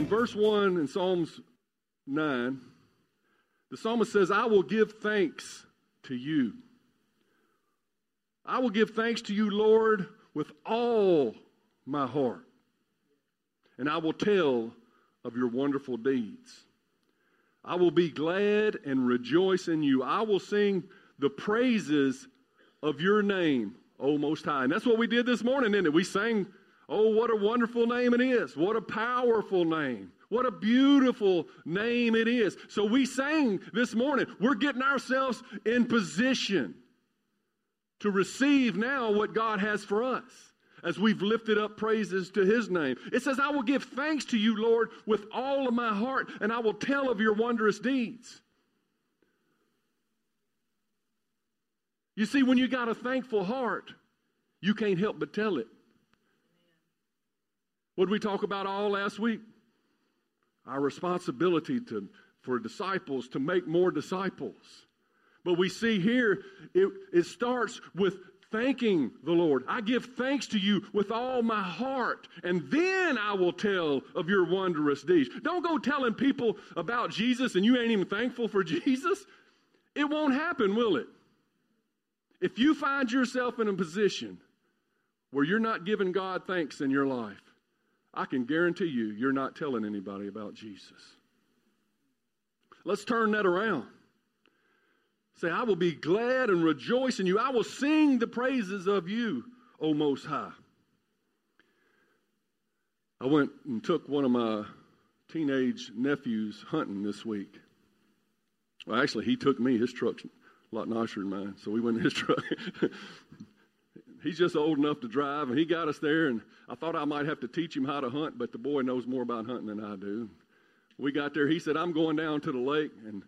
in verse 1 in Psalms 9, the psalmist says, I will give thanks to you. I will give thanks to you, Lord, with all my heart. And I will tell of your wonderful deeds. I will be glad and rejoice in you. I will sing the praises of your name, O Most High. And that's what we did this morning, didn't it? We sang, Oh, what a wonderful name it is. What a powerful name. What a beautiful name it is. So we sang this morning. We're getting ourselves in position to receive now what God has for us as we've lifted up praises to his name. It says, I will give thanks to you, Lord, with all of my heart, and I will tell of your wondrous deeds. You see, when you got a thankful heart, you can't help but tell it. What did we talk about all last week? Our responsibility to, for disciples to make more disciples. But we see here, it, it starts with thanking the Lord. I give thanks to you with all my heart, and then I will tell of your wondrous deeds. Don't go telling people about Jesus and you ain't even thankful for Jesus. It won't happen, will it? If you find yourself in a position where you're not giving God thanks in your life, I can guarantee you, you're not telling anybody about Jesus. Let's turn that around. Say, I will be glad and rejoice in you. I will sing the praises of you, O Most High. I went and took one of my teenage nephews hunting this week. Well, actually, he took me. His truck's a lot nicer than mine, so we went in his truck. He's just old enough to drive, and he got us there. And I thought I might have to teach him how to hunt, but the boy knows more about hunting than I do. We got there. He said, "I'm going down to the lake, and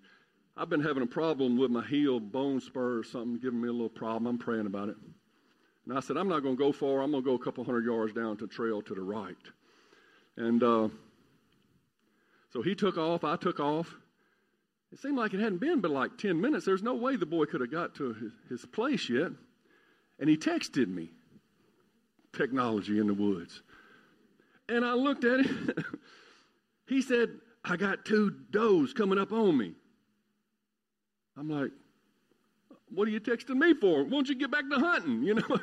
I've been having a problem with my heel bone spur or something, giving me a little problem. I'm praying about it." And I said, "I'm not going to go far. I'm going to go a couple hundred yards down to trail to the right." And uh, so he took off. I took off. It seemed like it hadn't been but like 10 minutes. There's no way the boy could have got to his, his place yet. And he texted me, technology in the woods. And I looked at it. he said, I got two does coming up on me. I'm like, what are you texting me for? Won't you get back to hunting? You know,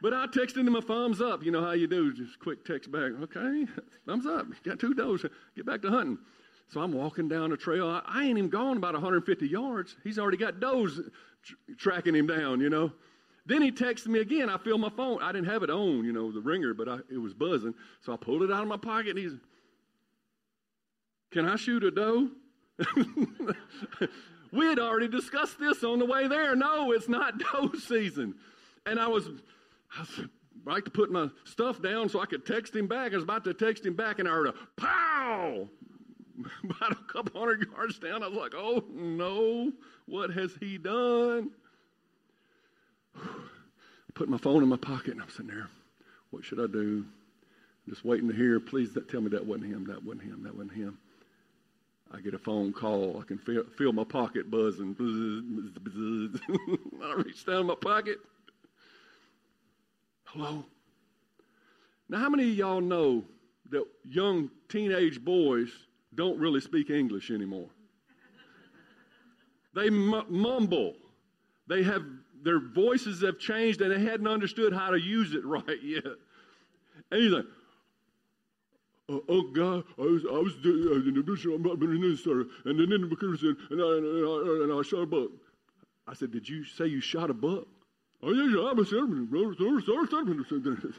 but I texted him a thumbs up. You know how you do, just quick text back. Okay, thumbs up. Got two does. Get back to hunting. So I'm walking down the trail. I, I ain't even gone about 150 yards. He's already got does tr- tracking him down. You know. Then he texted me again. I feel my phone. I didn't have it on, you know, the ringer, but I, it was buzzing. So I pulled it out of my pocket. And he's, "Can I shoot a doe?" we had already discussed this on the way there. No, it's not doe season. And I was, I was like to put my stuff down so I could text him back. I was about to text him back, and I heard a pow about a couple hundred yards down. I was like, "Oh no, what has he done?" Put my phone in my pocket, and I'm sitting there. What should I do? Just waiting to hear. Please tell me that wasn't him. That wasn't him. That wasn't him. I get a phone call. I can feel, feel my pocket buzzing. I reach down my pocket. Hello. Now, how many of y'all know that young teenage boys don't really speak English anymore? They m- mumble. They have their voices have changed, and they hadn't understood how to use it right yet. And he's like, uh, oh God, I was, I was uh, in the bishop, I'm not in this, sir, and then in the said, and I, and, I, and I shot a buck. I said, Did you say you shot a buck? Oh, yeah, yeah, I'm a servant. Bro.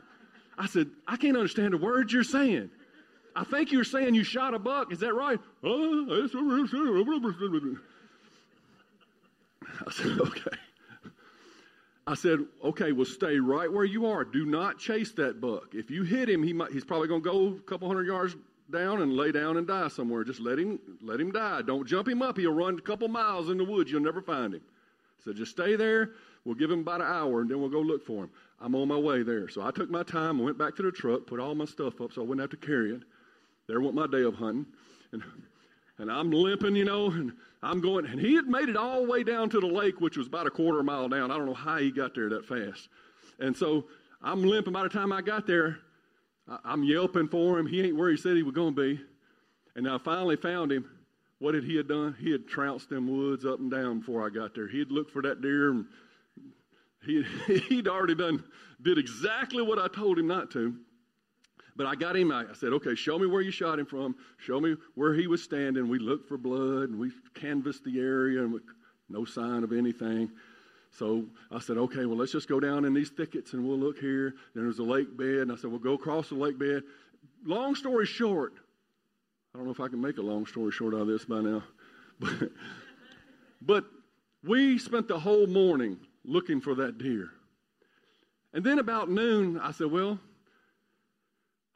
I said, I can't understand the words you're saying. I think you're saying you shot a buck. Is that right? Oh, that's what I'm saying. I said, Okay. I said, okay, well, stay right where you are. Do not chase that buck. If you hit him, he might, he's probably going to go a couple hundred yards down and lay down and die somewhere. Just let him, let him die. Don't jump him up. He'll run a couple miles in the woods. You'll never find him. So just stay there. We'll give him about an hour and then we'll go look for him. I'm on my way there. So I took my time, and went back to the truck, put all my stuff up so I wouldn't have to carry it. There went my day of hunting. And, and I'm limping, you know, and I'm going, and he had made it all the way down to the lake, which was about a quarter mile down. I don't know how he got there that fast. And so I'm limping. By the time I got there, I'm yelping for him. He ain't where he said he was going to be. And I finally found him. What had he done? He had trounced them woods up and down before I got there. He had looked for that deer and he, he'd already done, did exactly what I told him not to. But I got him. I said, okay, show me where you shot him from. Show me where he was standing. We looked for blood and we canvassed the area and we, no sign of anything. So I said, okay, well, let's just go down in these thickets and we'll look here. Then there's a lake bed. And I said, we'll go across the lake bed. Long story short, I don't know if I can make a long story short out of this by now. But, but we spent the whole morning looking for that deer. And then about noon, I said, well,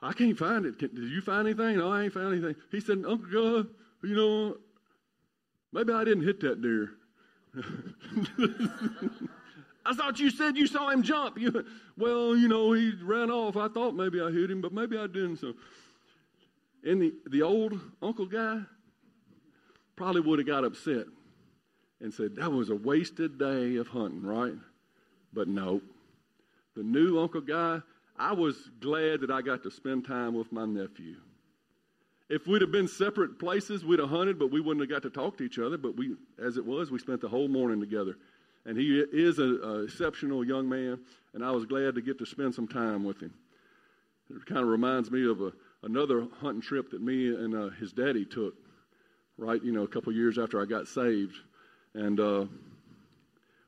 I can't find it. Did you find anything? No, I ain't found anything. He said, Uncle God, you know, maybe I didn't hit that deer. I thought you said you saw him jump. You, well, you know, he ran off. I thought maybe I hit him, but maybe I didn't. So, and the, the old uncle guy probably would have got upset and said, that was a wasted day of hunting, right? But no. The new uncle guy, I was glad that I got to spend time with my nephew. If we'd have been separate places, we'd have hunted, but we wouldn't have got to talk to each other. But we, as it was, we spent the whole morning together. And he is an exceptional young man, and I was glad to get to spend some time with him. It kind of reminds me of a, another hunting trip that me and uh, his daddy took, right, you know, a couple years after I got saved. And uh,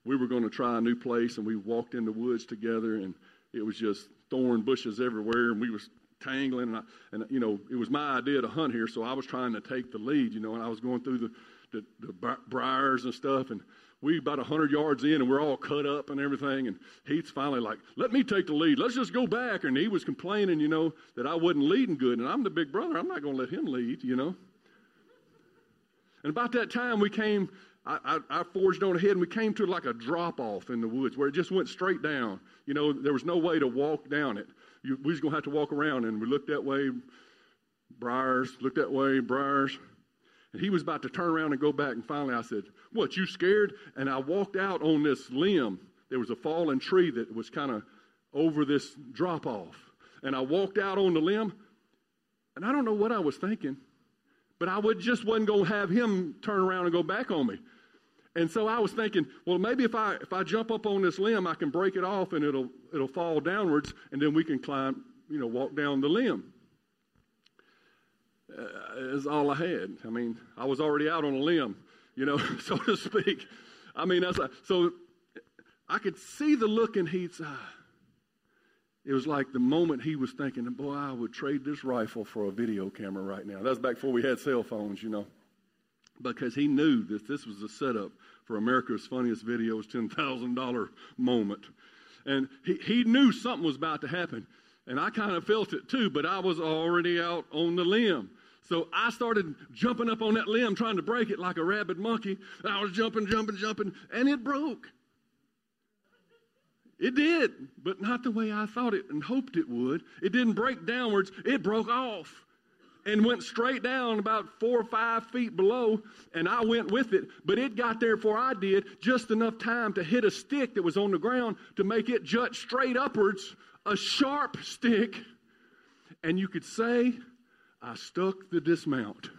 we were going to try a new place, and we walked in the woods together, and it was just thorn bushes everywhere, and we was tangling, and, I, and you know, it was my idea to hunt here, so I was trying to take the lead, you know, and I was going through the, the, the briars and stuff, and we about a 100 yards in and we're all cut up and everything and heath's finally like let me take the lead. Let's just go back. And he was complaining you know that i wasn't leading good and i'm the big brother. I'm not going to let him lead you know. And about that time we came I, I, forged on ahead and we came to like a drop off in the woods where it just went straight down. You know, there was no way to walk down it. You, we was going to have to walk around and we looked that way, briars, looked that way, briars. And he was about to turn around and go back. And finally I said, What, you scared? And I walked out on this limb. There was a fallen tree that was kind of over this drop off. And I walked out on the limb. And I don't know what I was thinking. But I would just wasn't going to have him turn around and go back on me. And so I was thinking, well, maybe if I if I jump up on this limb, I can break it off and it'll it'll fall downwards, and then we can climb, you know, walk down the limb. Uh, is all I had. I mean, I was already out on a limb, you know, so to speak. I mean, that's a, so I could see the look in Heath's eye. It was like the moment he was thinking, boy, I would trade this rifle for a video camera right now. That was back before we had cell phones, you know. Because he knew that this was a setup for America's Funniest Videos $10,000 moment. And he, he knew something was about to happen. And I kind of felt it too, but I was already out on the limb. So I started jumping up on that limb, trying to break it like a rabid monkey. And I was jumping, jumping, jumping, and it broke. It did, but not the way I thought it and hoped it would. It didn't break downwards, it broke off and went straight down about four or five feet below, and I went with it. But it got there before I did, just enough time to hit a stick that was on the ground to make it jut straight upwards, a sharp stick. And you could say, I stuck the dismount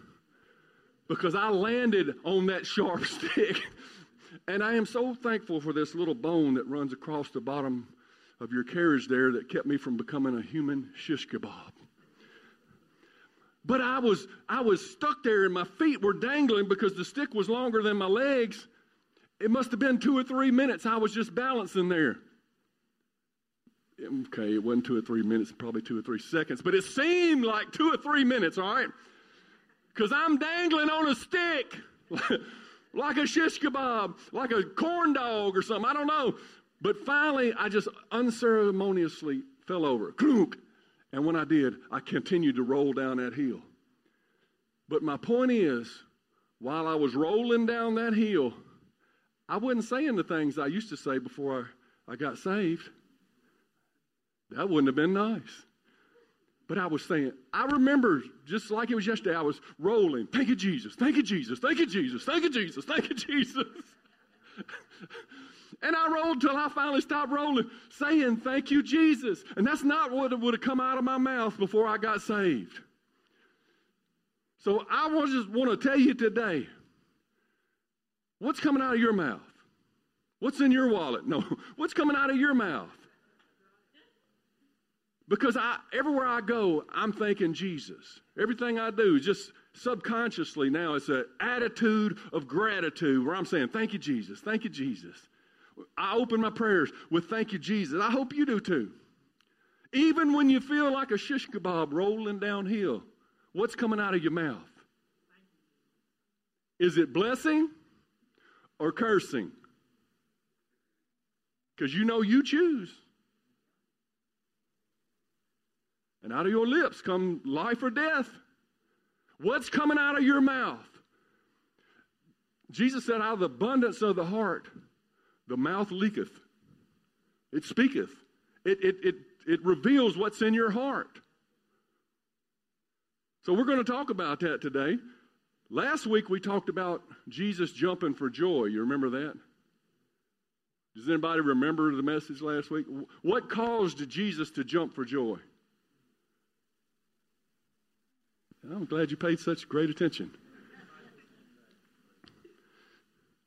because I landed on that sharp stick. And I am so thankful for this little bone that runs across the bottom of your carriage there that kept me from becoming a human shish kebab. But I was, I was stuck there and my feet were dangling because the stick was longer than my legs. It must have been two or three minutes. I was just balancing there. Okay, it wasn't two or three minutes, probably two or three seconds, but it seemed like two or three minutes, all right? Because I'm dangling on a stick like a shish kebab, like a corn dog or something. I don't know. But finally, I just unceremoniously fell over. Clunk. And when I did, I continued to roll down that hill. But my point is, while I was rolling down that hill, I wasn't saying the things I used to say before I, I got saved. That wouldn't have been nice. But I was saying, I remember just like it was yesterday, I was rolling. Thank you, Jesus. Thank you, Jesus. Thank you, Jesus. Thank you, Jesus. Thank you, Jesus. and I rolled till I finally stopped rolling, saying, Thank you, Jesus. And that's not what would have come out of my mouth before I got saved. So I just want to tell you today what's coming out of your mouth? What's in your wallet? No, what's coming out of your mouth? Because I, everywhere I go, I'm thanking Jesus. Everything I do, just subconsciously now, it's an attitude of gratitude where I'm saying, Thank you, Jesus. Thank you, Jesus. I open my prayers with thank you, Jesus. I hope you do too. Even when you feel like a shish kebab rolling downhill, what's coming out of your mouth? Is it blessing or cursing? Because you know you choose. And out of your lips come life or death. What's coming out of your mouth? Jesus said, out of the abundance of the heart, the mouth leaketh. It speaketh. It, it, it, it reveals what's in your heart. So we're going to talk about that today. Last week we talked about Jesus jumping for joy. You remember that? Does anybody remember the message last week? What caused Jesus to jump for joy? I'm glad you paid such great attention.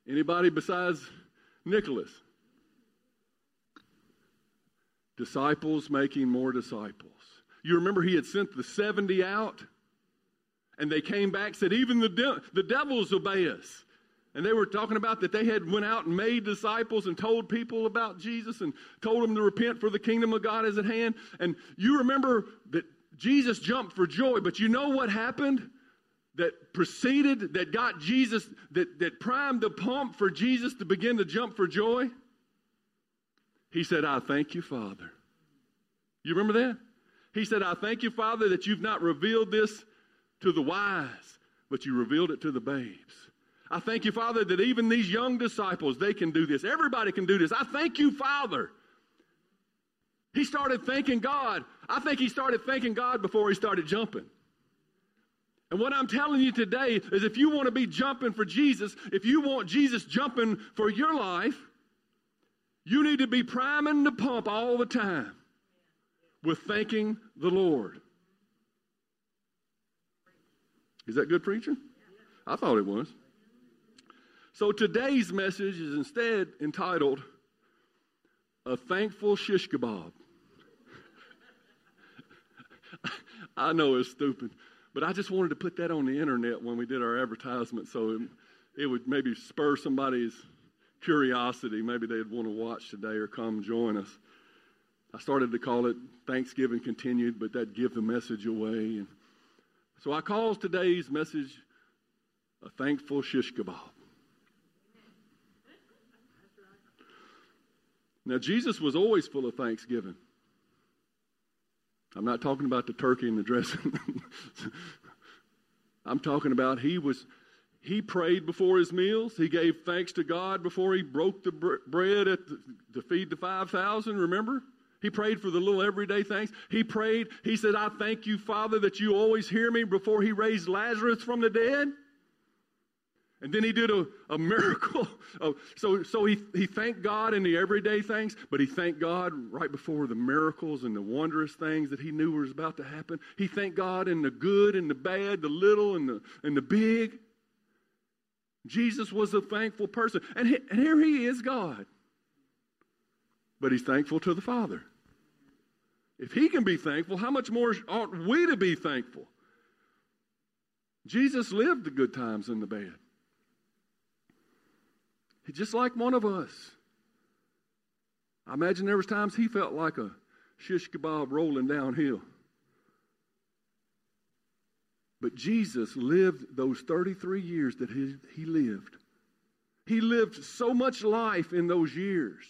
Anybody besides Nicholas? Disciples making more disciples. You remember he had sent the 70 out? And they came back, said, even the, de- the devils obey us. And they were talking about that they had went out and made disciples and told people about Jesus and told them to repent for the kingdom of God is at hand. And you remember that Jesus jumped for joy, but you know what happened? That preceded, that got Jesus, that, that primed the pump for Jesus to begin to jump for joy? He said, I thank you, Father. You remember that? He said, I thank you, Father, that you've not revealed this to the wise, but you revealed it to the babes. I thank you, Father, that even these young disciples, they can do this. Everybody can do this. I thank you, Father. He started thanking God. I think he started thanking God before he started jumping. And what I'm telling you today is if you want to be jumping for Jesus, if you want Jesus jumping for your life, you need to be priming the pump all the time with thanking the Lord. Is that good preaching? I thought it was. So today's message is instead entitled A Thankful Shish Kebab. I know it's stupid, but I just wanted to put that on the internet when we did our advertisement so it, it would maybe spur somebody's curiosity. Maybe they'd want to watch today or come join us. I started to call it Thanksgiving Continued, but that'd give the message away. And so I call today's message a thankful shish kebab. Now, Jesus was always full of thanksgiving. I'm not talking about the turkey and the dressing. I'm talking about he was he prayed before his meals. He gave thanks to God before he broke the bread the, to feed the 5,000, remember? He prayed for the little everyday things. He prayed, he said, I thank you, Father, that you always hear me before he raised Lazarus from the dead. And then he did a, a miracle. so so he, he thanked God in the everyday things, but he thanked God right before the miracles and the wondrous things that he knew was about to happen. He thanked God in the good and the bad, the little and the, and the big. Jesus was a thankful person. And, he, and here he is, God. But he's thankful to the Father. If he can be thankful, how much more ought we to be thankful? Jesus lived the good times and the bad. Just like one of us. I imagine there was times he felt like a shish kebab rolling downhill. But Jesus lived those 33 years that he, he lived. He lived so much life in those years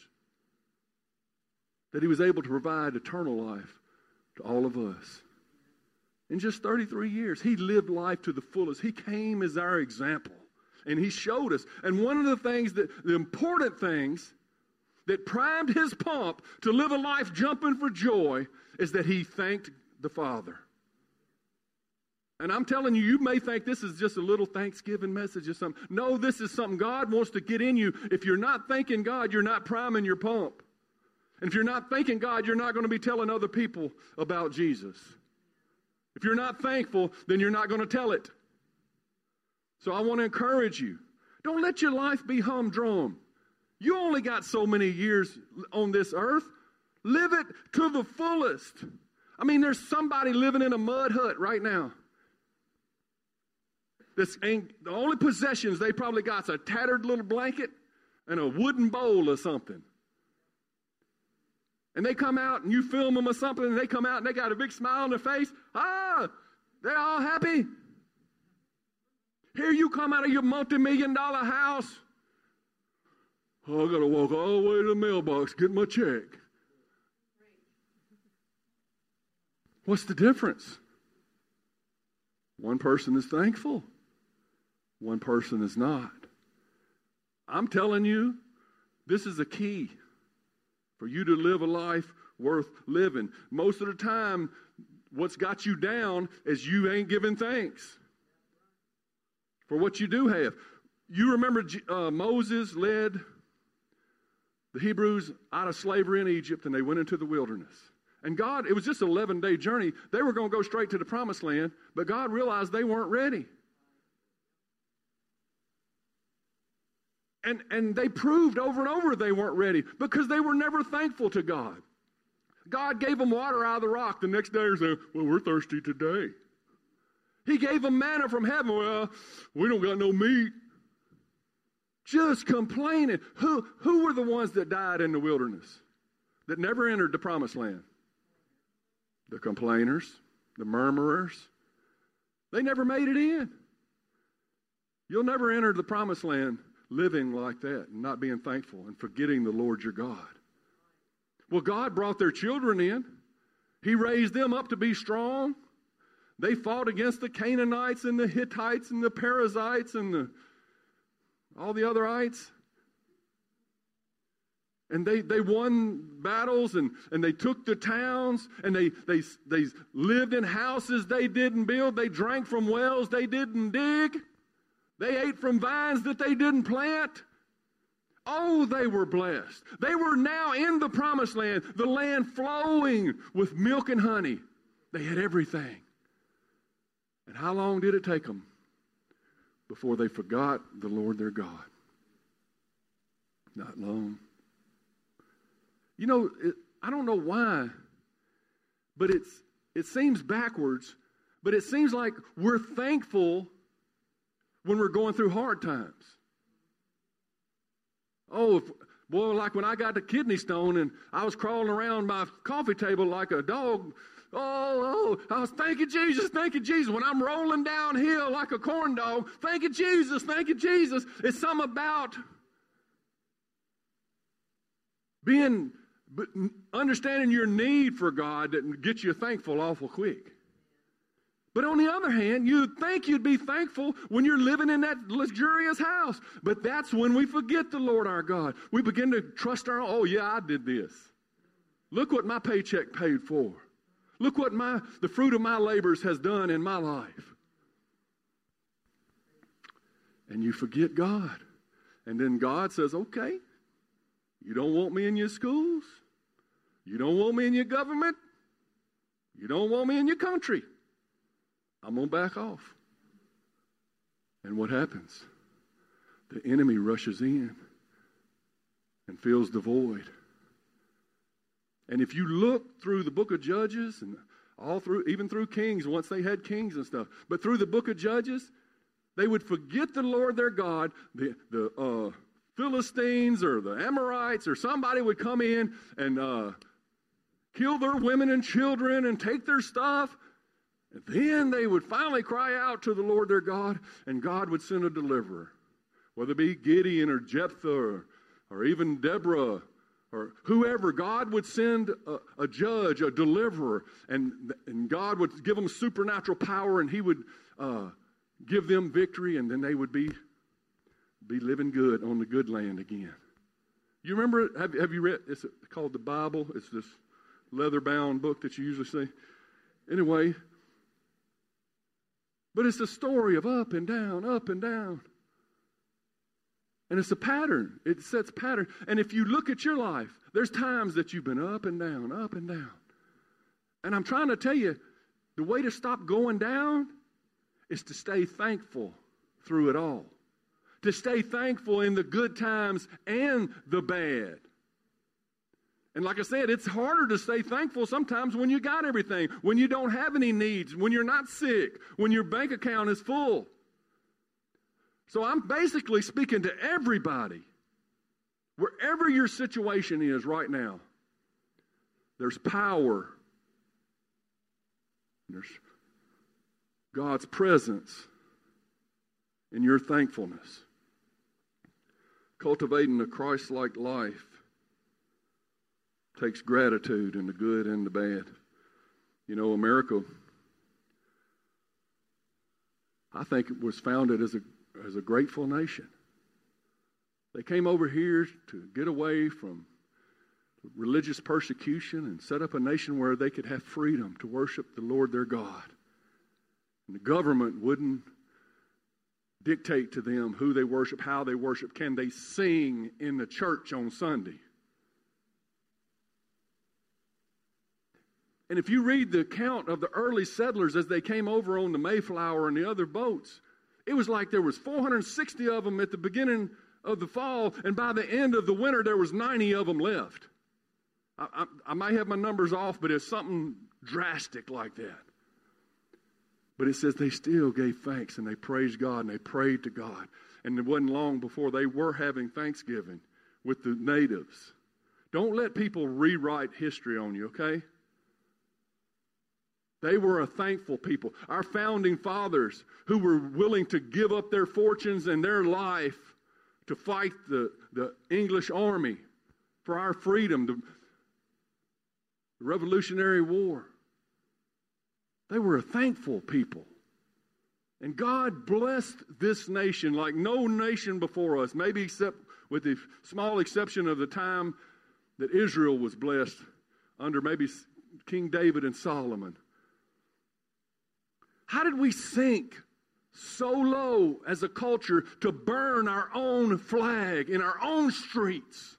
that he was able to provide eternal life to all of us. in just 33 years. He lived life to the fullest. He came as our example and he showed us. And one of the things that, the important things that primed his pump to live a life jumping for joy is that he thanked the Father. And I'm telling you, you may think this is just a little Thanksgiving message or something. No, this is something God wants to get in you. If you're not thanking God, you're not priming your pump. And if you're not thanking God, you're not going to be telling other people about Jesus. If you're not thankful, then you're not going to tell it. So I want to encourage you. Don't let your life be humdrum. You only got so many years on this earth. Live it to the fullest. I mean, there's somebody living in a mud hut right now. This ain't the only possessions they probably got is a tattered little blanket and a wooden bowl or something. And they come out and you film them or something, and they come out and they got a big smile on their face. Ah, they're all happy. Here you come out of your multi million dollar house. Oh, I got to walk all the way to the mailbox, get my check. What's the difference? One person is thankful, one person is not. I'm telling you, this is a key for you to live a life worth living. Most of the time, what's got you down is you ain't giving thanks for what you do have. You remember uh, Moses led the Hebrews out of slavery in Egypt and they went into the wilderness. And God, it was just an 11 day journey. They were going to go straight to the promised land, but God realized they weren't ready. And, and they proved over and over they weren't ready because they were never thankful to God. God gave them water out of the rock. The next day, they said, Well, we're thirsty today. He gave them manna from heaven. Well, we don't got no meat. Just complaining. Who, who were the ones that died in the wilderness that never entered the promised land? The complainers, the murmurers. They never made it in. You'll never enter the promised land living like that not being thankful and forgetting the Lord your God. Well, God brought their children in. He raised them up to be strong. They fought against the Canaanites and the Hittites and the Perizzites and the, all the other ites. And they, they won battles and, and they took the towns and they, they, they lived in houses they didn't build. They drank from wells they didn't dig. They ate from vines that they didn't plant. Oh, they were blessed. They were now in the promised land, the land flowing with milk and honey. They had everything. And how long did it take them before they forgot the Lord their God? Not long. You know, it, I don't know why, but it's it seems backwards, but it seems like we're thankful when we're going through hard times. Oh, if, boy, like when I got the kidney stone and I was crawling around my coffee table like a dog Oh, oh, oh I was thanking Jesus, thank you, Jesus. When I'm rolling downhill like a corn dog, thank you, Jesus, thank you, Jesus. It's some about being, understanding your need for God that gets you thankful awful quick. But on the other hand, you'd think you'd be thankful when you're living in that luxurious house. But that's when we forget the Lord our God. We begin to trust our, oh, yeah, I did this. Look what my paycheck paid for. Look what my, the fruit of my labors has done in my life. And you forget God. And then God says, okay, you don't want me in your schools. You don't want me in your government. You don't want me in your country. I'm going to back off. And what happens? The enemy rushes in and fills the void. And if you look through the book of Judges and all through, even through Kings, once they had kings and stuff, but through the book of Judges, they would forget the Lord their God. The, the uh, Philistines or the Amorites or somebody would come in and uh, kill their women and children and take their stuff. And then they would finally cry out to the Lord their God, and God would send a deliverer, whether it be Gideon or Jephthah or, or even Deborah or whoever, God would send a, a judge, a deliverer, and, and God would give them supernatural power and He would uh, give them victory, and then they would be, be living good on the good land again. You remember, have, have you read, it's called the Bible. It's this leather bound book that you usually see. Anyway, but it's a story of up and down, up and down. And it's a pattern. It sets pattern. And if you look at your life, there's times that you've been up and down, up and down. And I'm trying to tell you, the way to stop going down is to stay thankful through it all. To stay thankful in the good times and the bad. And like I said, it's harder to stay thankful sometimes when you got everything, when you don't have any needs, when you're not sick, when your bank account is full. So I'm basically speaking to everybody. Wherever your situation is right now, there's power. There's God's presence in your thankfulness. Cultivating a Christ like life takes gratitude in the good and the bad. You know, America, I think it was founded as a, as a grateful nation. They came over here to get away from religious persecution and set up a nation where they could have freedom to worship the Lord their God. And the government wouldn't dictate to them who they worship, how they worship. Can they sing in the church on Sunday? And if you read the account of the early settlers as they came over on the Mayflower and the other boats, it was like there was 460 of them at the beginning of the fall, and by the end of the winter, there was 90 of them left. I, I, I might have my numbers off, but it's something drastic like that. But it says they still gave thanks and they praised God and they prayed to God. And it wasn't long before they were having Thanksgiving with the natives. Don't let people rewrite history on you, okay? They were a thankful people. Our founding fathers who were willing to give up their fortunes and their life to fight the, the English army for our freedom, the, Revolutionary War. They were a thankful people. And God blessed this nation like no nation before us, maybe except with the small exception of the time that Israel was blessed under maybe King David and Solomon. How did we sink so low as a culture to burn our own flag in our own streets?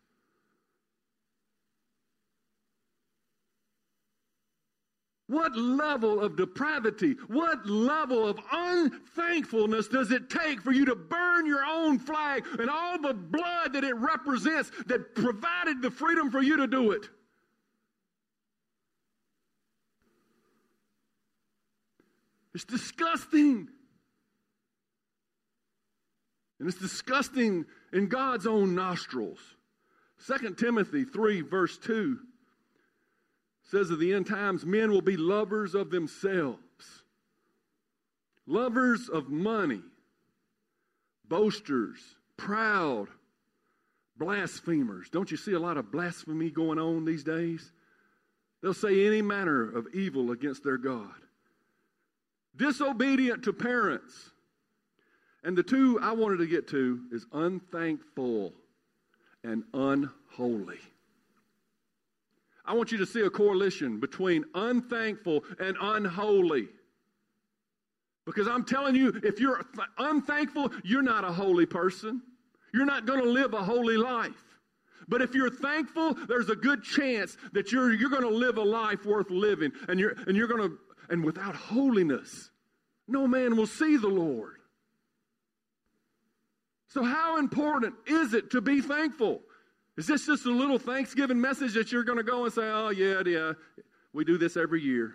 What level of depravity, what level of unthankfulness does it take for you to burn your own flag and all the blood that it represents that provided the freedom for you to do it? It's disgusting. And it's disgusting in God's own nostrils. 2 Timothy 3, verse 2 says of the end times, men will be lovers of themselves, lovers of money, boasters, proud, blasphemers. Don't you see a lot of blasphemy going on these days? They'll say any manner of evil against their God disobedient to parents. And the two I wanted to get to is unthankful and unholy. I want you to see a correlation between unthankful and unholy. Because I'm telling you, if you're unthankful, you're not a holy person. You're not going to live a holy life. But if you're thankful, there's a good chance that you're, you're going to live a life worth living. And you're, and you're going to and without holiness, no man will see the Lord. So, how important is it to be thankful? Is this just a little Thanksgiving message that you're going to go and say, oh, yeah, yeah, we do this every year?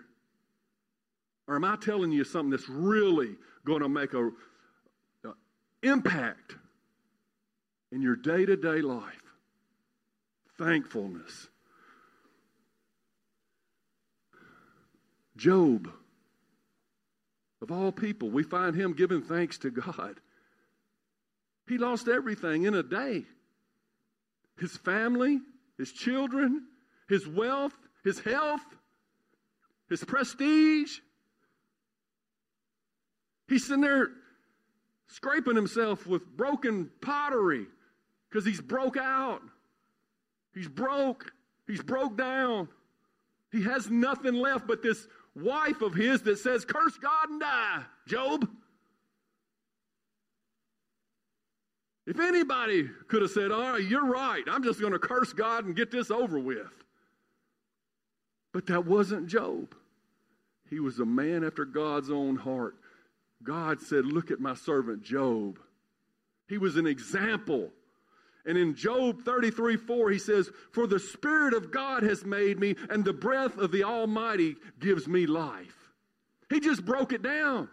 Or am I telling you something that's really going to make a, a impact in your day to day life? Thankfulness. Job, of all people, we find him giving thanks to God. He lost everything in a day his family, his children, his wealth, his health, his prestige. He's sitting there scraping himself with broken pottery because he's broke out. He's broke. He's broke down. He has nothing left but this wife of his that says, Curse God and die, Job. If anybody could have said, All right, you're right, I'm just going to curse God and get this over with. But that wasn't Job. He was a man after God's own heart. God said, Look at my servant Job. He was an example. And in Job 33 4, he says, For the Spirit of God has made me, and the breath of the Almighty gives me life. He just broke it down.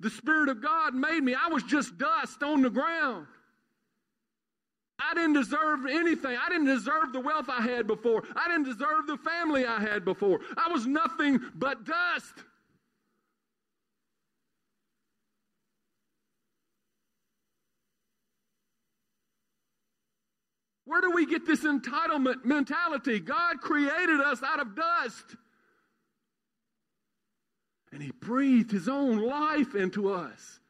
The Spirit of God made me. I was just dust on the ground. I didn't deserve anything. I didn't deserve the wealth I had before. I didn't deserve the family I had before. I was nothing but dust. Where do we get this entitlement mentality? God created us out of dust. And He breathed His own life into us.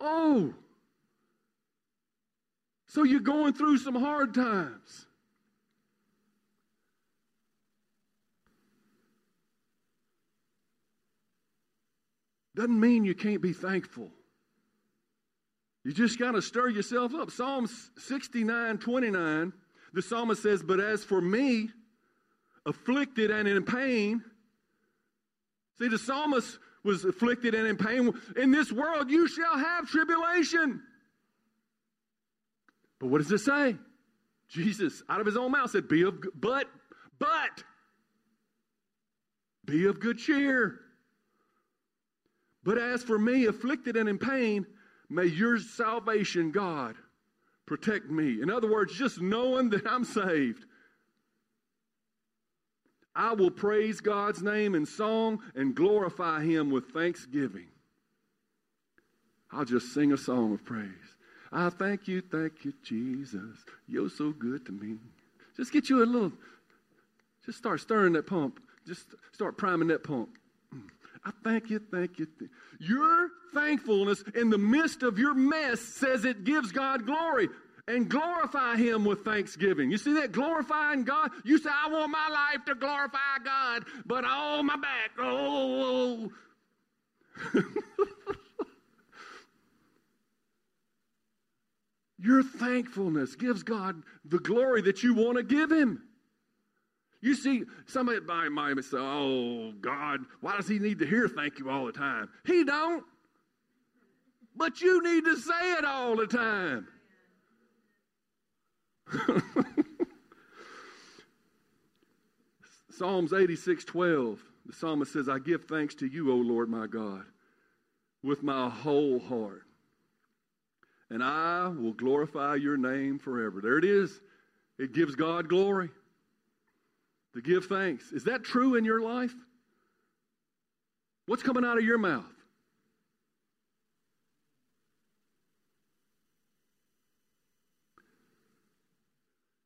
Oh, so you're going through some hard times. Doesn't mean you can't be thankful. You just got to stir yourself up. Psalm 69 29, the psalmist says, But as for me, afflicted and in pain, see, the psalmist was afflicted and in pain. In this world, you shall have tribulation. But what does it say? Jesus, out of his own mouth, said, Be of, but, but, be of good cheer. But as for me, afflicted and in pain, May your salvation, God, protect me. In other words, just knowing that I'm saved. I will praise God's name in song and glorify Him with thanksgiving. I'll just sing a song of praise. I thank you, thank you, Jesus. You're so good to me. Just get you a little, just start stirring that pump. Just start priming that pump. I thank you, thank you. Your thankfulness in the midst of your mess says it gives God glory and glorify Him with thanksgiving. You see that? Glorifying God. You say, I want my life to glorify God, but oh, my back, oh. Your thankfulness gives God the glory that you want to give Him. You see, somebody might say, "Oh God, why does He need to hear thank you all the time?" He don't, but you need to say it all the time. Psalms 86 12, the psalmist says, I give thanks to you, O Lord my God, with my whole heart. And I will glorify your name forever. There it is. It gives God glory to give thanks. Is that true in your life? What's coming out of your mouth?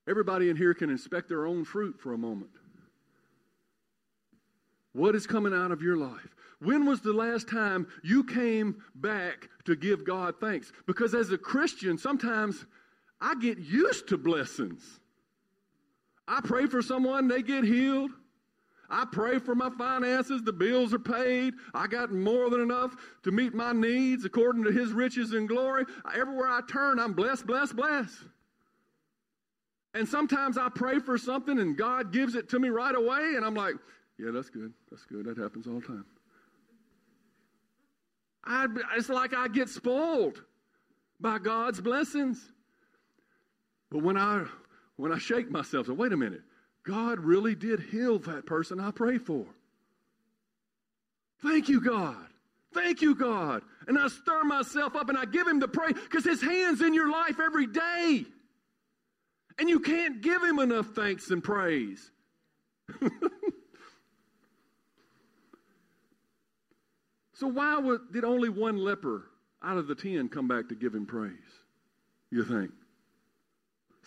Everybody in here can inspect their own fruit for a moment. What is coming out of your life? When was the last time you came back to give God thanks? Because as a Christian, sometimes I get used to blessings. I pray for someone, they get healed. I pray for my finances, the bills are paid. I got more than enough to meet my needs according to his riches and glory. Everywhere I turn, I'm blessed, blessed, blessed. And sometimes I pray for something and God gives it to me right away, and I'm like, yeah, that's good. That's good. That happens all the time. I, it's like I get spoiled by God's blessings. But when I when I shake myself, say, wait a minute, God really did heal that person I prayed for. Thank you, God. Thank you, God. And I stir myself up and I give him the praise because his hand's in your life every day. And you can't give him enough thanks and praise. so why did only one leper out of the ten come back to give him praise? you think?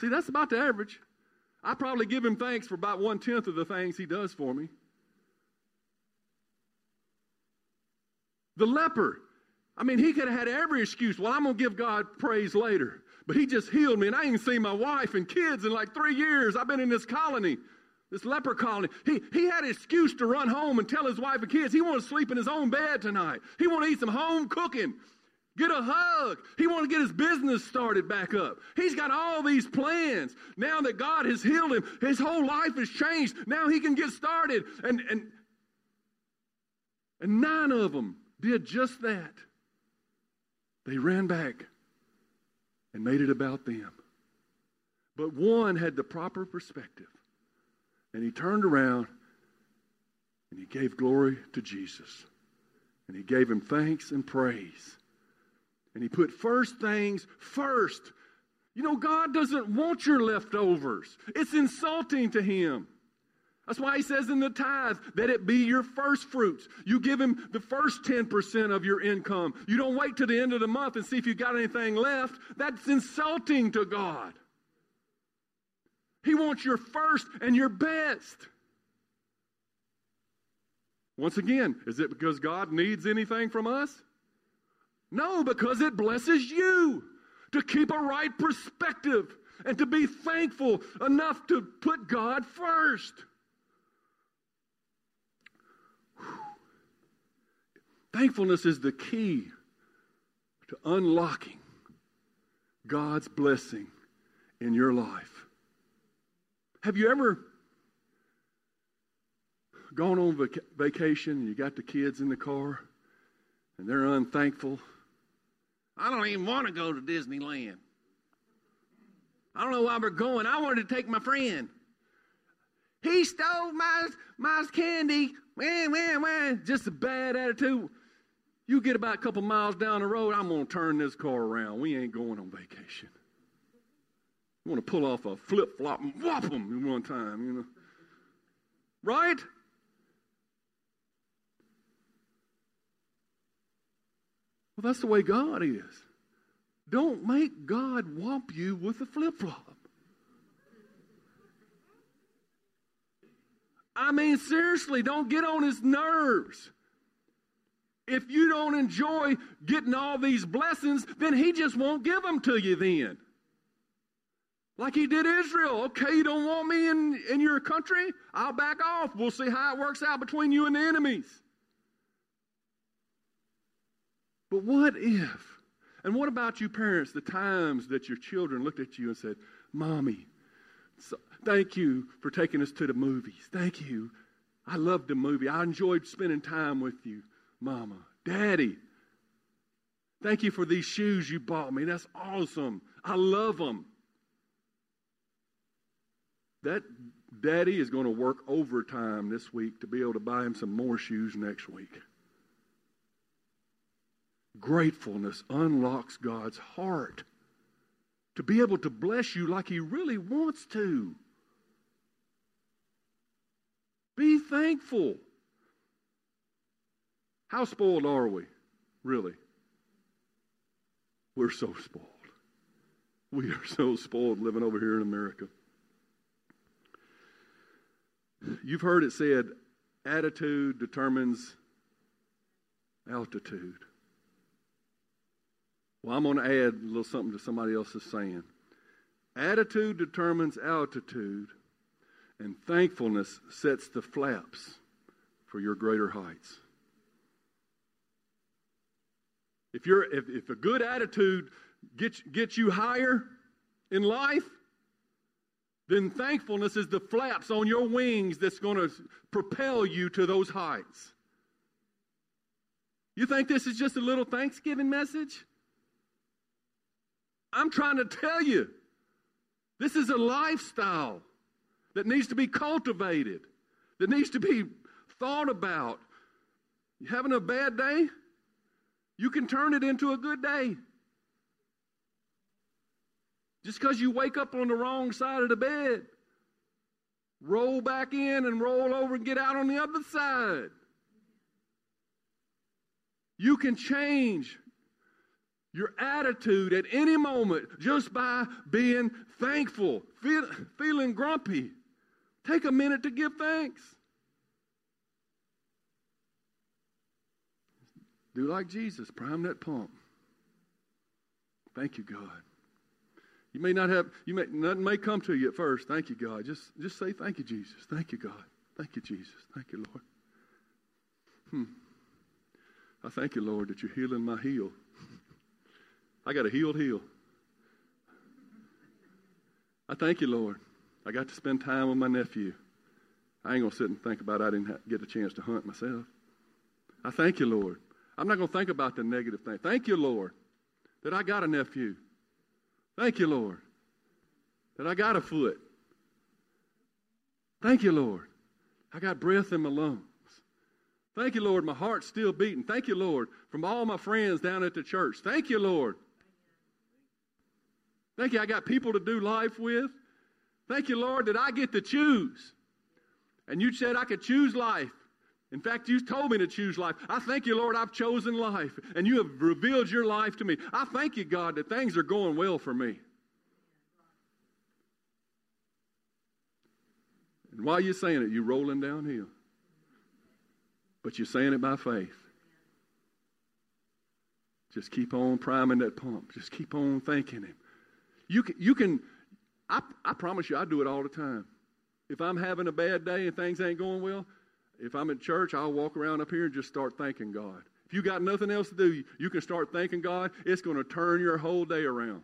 See, that's about the average. I probably give him thanks for about one tenth of the things he does for me. The leper, I mean, he could have had every excuse. Well, I'm going to give God praise later. But he just healed me, and I ain't seen my wife and kids in like three years. I've been in this colony, this leper colony. He, he had an excuse to run home and tell his wife and kids he wanted to sleep in his own bed tonight. He wanted to eat some home cooking, get a hug. He wanted to get his business started back up. He's got all these plans. Now that God has healed him, his whole life has changed. Now he can get started. And, and, and nine of them did just that. They ran back and made it about them. But one had the proper perspective. And he turned around and he gave glory to Jesus. And he gave him thanks and praise. And he put first things first. You know, God doesn't want your leftovers, it's insulting to him. That's why he says in the tithe that it be your first fruits. You give him the first 10% of your income. You don't wait to the end of the month and see if you got anything left. That's insulting to God. He wants your first and your best. Once again, is it because God needs anything from us? No, because it blesses you to keep a right perspective and to be thankful enough to put God first. Thankfulness is the key to unlocking God's blessing in your life. Have you ever gone on vac- vacation and you got the kids in the car and they're unthankful? I don't even want to go to Disneyland. I don't know why we're going. I wanted to take my friend. He stole my, my candy. Man, man, man. Just a bad attitude. You get about a couple miles down the road, I'm going to turn this car around. We ain't going on vacation. You want to pull off a flip flop and whop them one time, you know. Right? Well, that's the way God is. Don't make God whomp you with a flip flop. I mean, seriously, don't get on his nerves if you don't enjoy getting all these blessings, then he just won't give them to you then. Like he did Israel. Okay, you don't want me in, in your country? I'll back off. We'll see how it works out between you and the enemies. But what if? And what about you parents, the times that your children looked at you and said, Mommy, so, thank you for taking us to the movies. Thank you. I loved the movie. I enjoyed spending time with you. Mama, Daddy, thank you for these shoes you bought me. That's awesome. I love them. That daddy is going to work overtime this week to be able to buy him some more shoes next week. Gratefulness unlocks God's heart to be able to bless you like he really wants to. Be thankful. How spoiled are we, really? We're so spoiled. We are so spoiled living over here in America. You've heard it said, attitude determines altitude. Well, I'm going to add a little something to somebody else's saying. Attitude determines altitude, and thankfulness sets the flaps for your greater heights. If, you're, if, if a good attitude gets, gets you higher in life, then thankfulness is the flaps on your wings that's going to propel you to those heights. You think this is just a little Thanksgiving message? I'm trying to tell you, this is a lifestyle that needs to be cultivated, that needs to be thought about. You having a bad day? You can turn it into a good day. Just because you wake up on the wrong side of the bed, roll back in and roll over and get out on the other side. You can change your attitude at any moment just by being thankful, feel, feeling grumpy. Take a minute to give thanks. Do like Jesus, prime that pump. Thank you, God. You may not have, you may, nothing may come to you at first. Thank you, God. Just, just say, thank you, Jesus. Thank you, God. Thank you, Jesus. Thank you, Lord. Hmm. I thank you, Lord, that you're healing my heel. I got a healed heel. I thank you, Lord. I got to spend time with my nephew. I ain't going to sit and think about I didn't get a chance to hunt myself. I thank you, Lord. I'm not going to think about the negative thing. Thank you, Lord, that I got a nephew. Thank you, Lord, that I got a foot. Thank you, Lord. I got breath in my lungs. Thank you, Lord. My heart's still beating. Thank you, Lord, from all my friends down at the church. Thank you, Lord. Thank you. I got people to do life with. Thank you, Lord, that I get to choose. And you said I could choose life. In fact, you told me to choose life. I thank you, Lord, I've chosen life. And you have revealed your life to me. I thank you, God, that things are going well for me. And while you're saying it, you're rolling downhill. But you're saying it by faith. Just keep on priming that pump. Just keep on thanking Him. You can, you can I, I promise you, I do it all the time. If I'm having a bad day and things ain't going well, if I'm in church, I'll walk around up here and just start thanking God. If you got nothing else to do, you can start thanking God. It's going to turn your whole day around.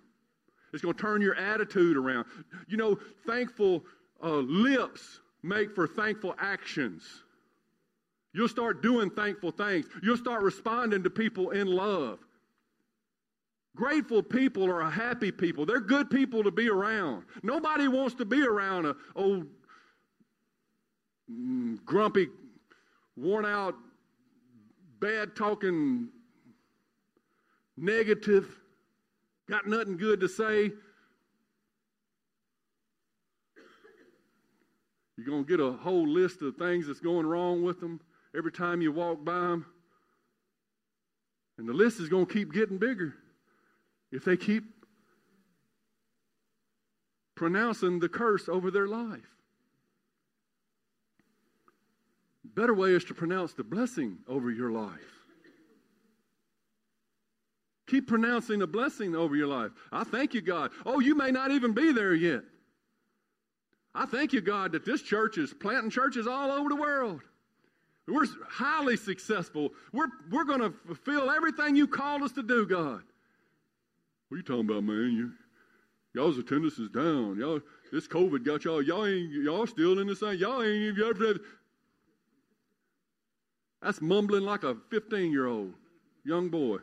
It's going to turn your attitude around. You know, thankful uh, lips make for thankful actions. You'll start doing thankful things. You'll start responding to people in love. Grateful people are a happy people. They're good people to be around. Nobody wants to be around a old mm, grumpy, worn out, bad talking, negative, got nothing good to say. You're going to get a whole list of things that's going wrong with them every time you walk by them. And the list is going to keep getting bigger if they keep pronouncing the curse over their life. Better way is to pronounce the blessing over your life. Keep pronouncing the blessing over your life. I thank you, God. Oh, you may not even be there yet. I thank you, God, that this church is planting churches all over the world. We're highly successful. We're, we're going to fulfill everything you called us to do, God. What are you talking about, man? You, y'all's attendance is down. Y'all, this COVID got y'all. Y'all ain't y'all still in the same. Y'all ain't even. That's mumbling like a 15 year old young boy.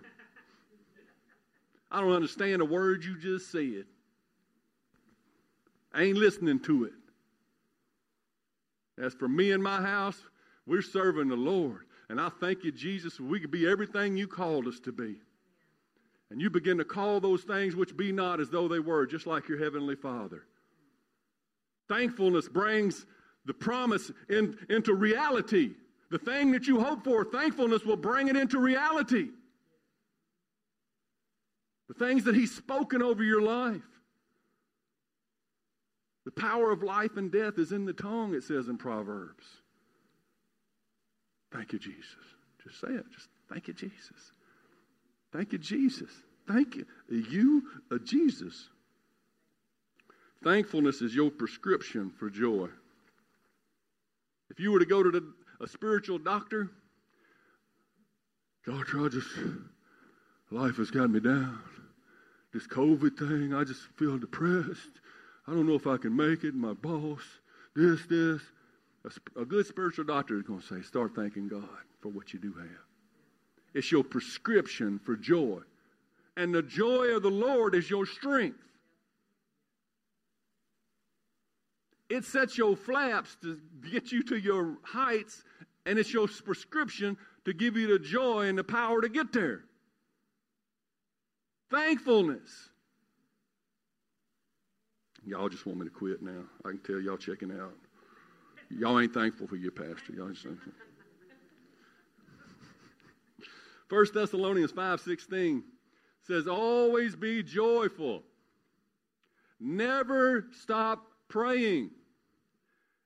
I don't understand a word you just said. I ain't listening to it. As for me and my house, we're serving the Lord. And I thank you, Jesus, we could be everything you called us to be. And you begin to call those things which be not as though they were, just like your heavenly Father. Thankfulness brings the promise in, into reality. The thing that you hope for, thankfulness will bring it into reality. The things that He's spoken over your life. The power of life and death is in the tongue, it says in Proverbs. Thank you, Jesus. Just say it. Just thank you, Jesus. Thank you, Jesus. Thank you. You, uh, Jesus. Thankfulness is your prescription for joy. If you were to go to the, a spiritual doctor, doctor, I just, life has got me down. This COVID thing, I just feel depressed. I don't know if I can make it. My boss, this, this. A, a good spiritual doctor is going to say, start thanking God for what you do have. It's your prescription for joy. And the joy of the Lord is your strength. It sets your flaps to get you to your heights, and it's your prescription to give you the joy and the power to get there. Thankfulness. Y'all just want me to quit now. I can tell y'all checking out. Y'all ain't thankful for your pastor. Y'all just thankful. 1 Thessalonians 5.16 says, always be joyful. Never stop praying.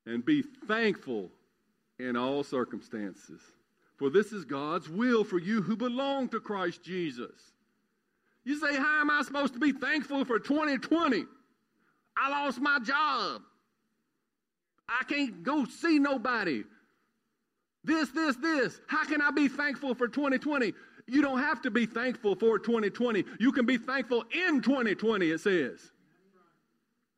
And be thankful in all circumstances. For this is God's will for you who belong to Christ Jesus. You say, How am I supposed to be thankful for 2020? I lost my job. I can't go see nobody. This, this, this. How can I be thankful for 2020? You don't have to be thankful for 2020. You can be thankful in 2020, it says.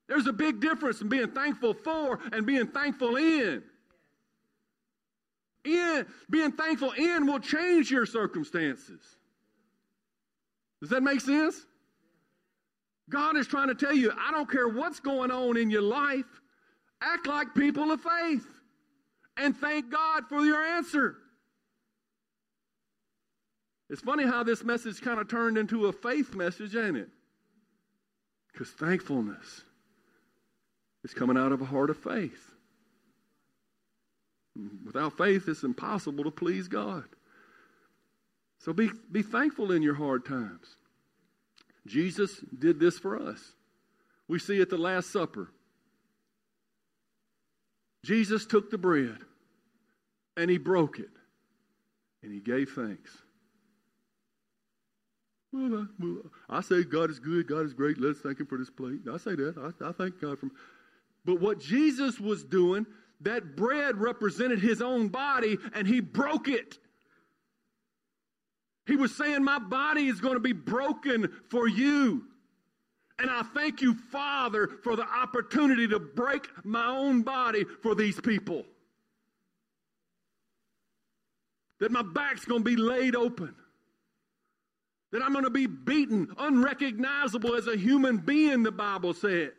There's a big difference in being thankful for and being thankful in. In being thankful in will change your circumstances. Does that make sense? God is trying to tell you, I don't care what's going on in your life, act like people of faith and thank God for your answer. It's funny how this message kind of turned into a faith message, ain't it? Because thankfulness is coming out of a heart of faith. Without faith, it's impossible to please God. So be, be thankful in your hard times. Jesus did this for us. We see at the Last Supper. Jesus took the bread and he broke it and he gave thanks. I say God is good, God is great. Let's thank Him for this plate. I say that. I, I thank God for. But what Jesus was doing, that bread represented His own body, and He broke it. He was saying, My body is going to be broken for you. And I thank you, Father, for the opportunity to break my own body for these people. That my back's going to be laid open. That I'm going to be beaten, unrecognizable as a human being, the Bible says.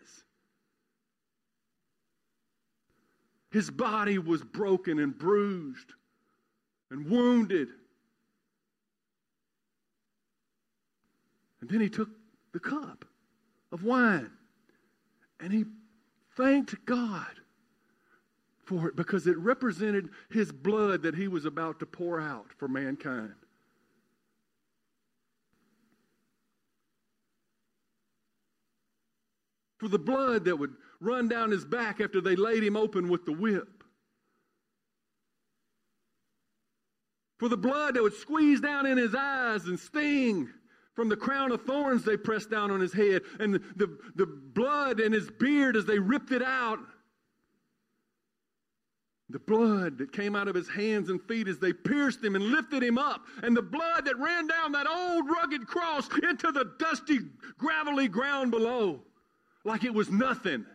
His body was broken and bruised and wounded. And then he took the cup of wine and he thanked God for it because it represented his blood that he was about to pour out for mankind. For the blood that would run down his back after they laid him open with the whip. For the blood that would squeeze down in his eyes and sting from the crown of thorns they pressed down on his head, and the, the, the blood in his beard as they ripped it out the blood that came out of his hands and feet as they pierced him and lifted him up, and the blood that ran down that old rugged cross into the dusty, gravelly ground below like it was nothing.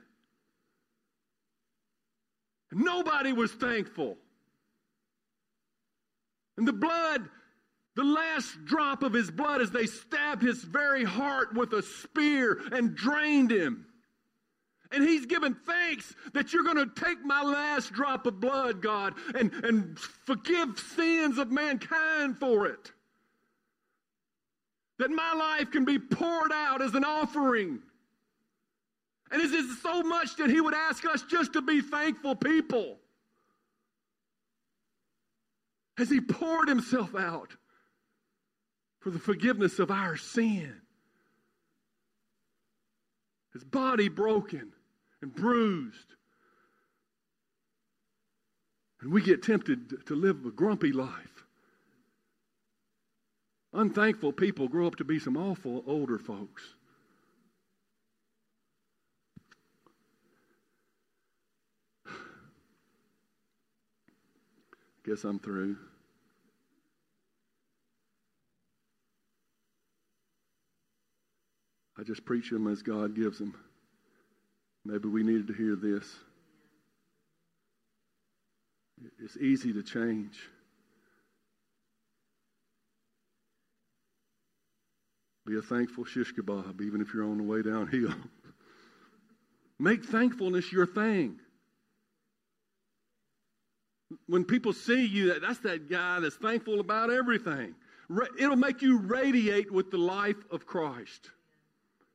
Nobody was thankful. And the blood, the last drop of his blood, as they stabbed his very heart with a spear and drained him. And he's given thanks that you're going to take my last drop of blood, God, and, and forgive sins of mankind for it. That my life can be poured out as an offering. And it is so much that he would ask us just to be thankful people. As he poured himself out for the forgiveness of our sin. His body broken and bruised. And we get tempted to live a grumpy life. Unthankful people grow up to be some awful older folks. Guess I'm through. I just preach them as God gives them. Maybe we needed to hear this. It's easy to change. Be a thankful shish kebab, even if you're on the way downhill. Make thankfulness your thing. When people see you, that's that guy that's thankful about everything. It'll make you radiate with the life of Christ.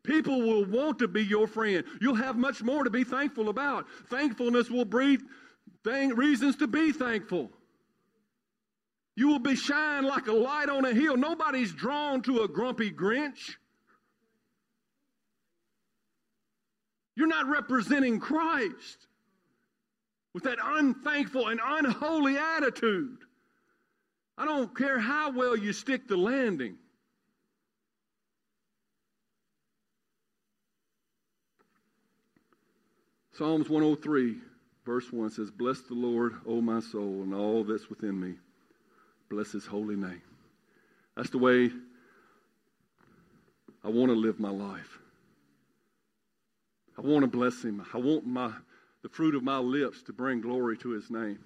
People will want to be your friend. You'll have much more to be thankful about. Thankfulness will breed thing, reasons to be thankful. You will be shined like a light on a hill. Nobody's drawn to a grumpy Grinch. You're not representing Christ with that unthankful and unholy attitude. I don't care how well you stick the landing. Psalms 103, verse 1 says, Bless the Lord, O my soul, and all that's within me. Bless his holy name. That's the way I want to live my life. I want to bless him. I want my the fruit of my lips to bring glory to his name.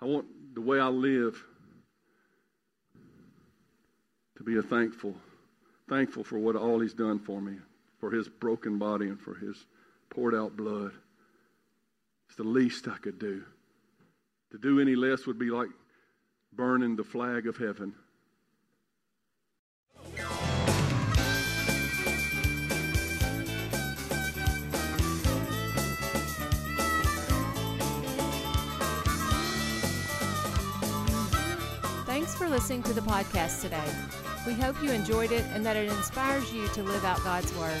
I want the way I live to be a thankful, thankful for what all he's done for me, for his broken body and for his poured out blood. It's the least I could do. To do any less would be like burning the flag of heaven. Thanks for listening to the podcast today. We hope you enjoyed it and that it inspires you to live out God's Word.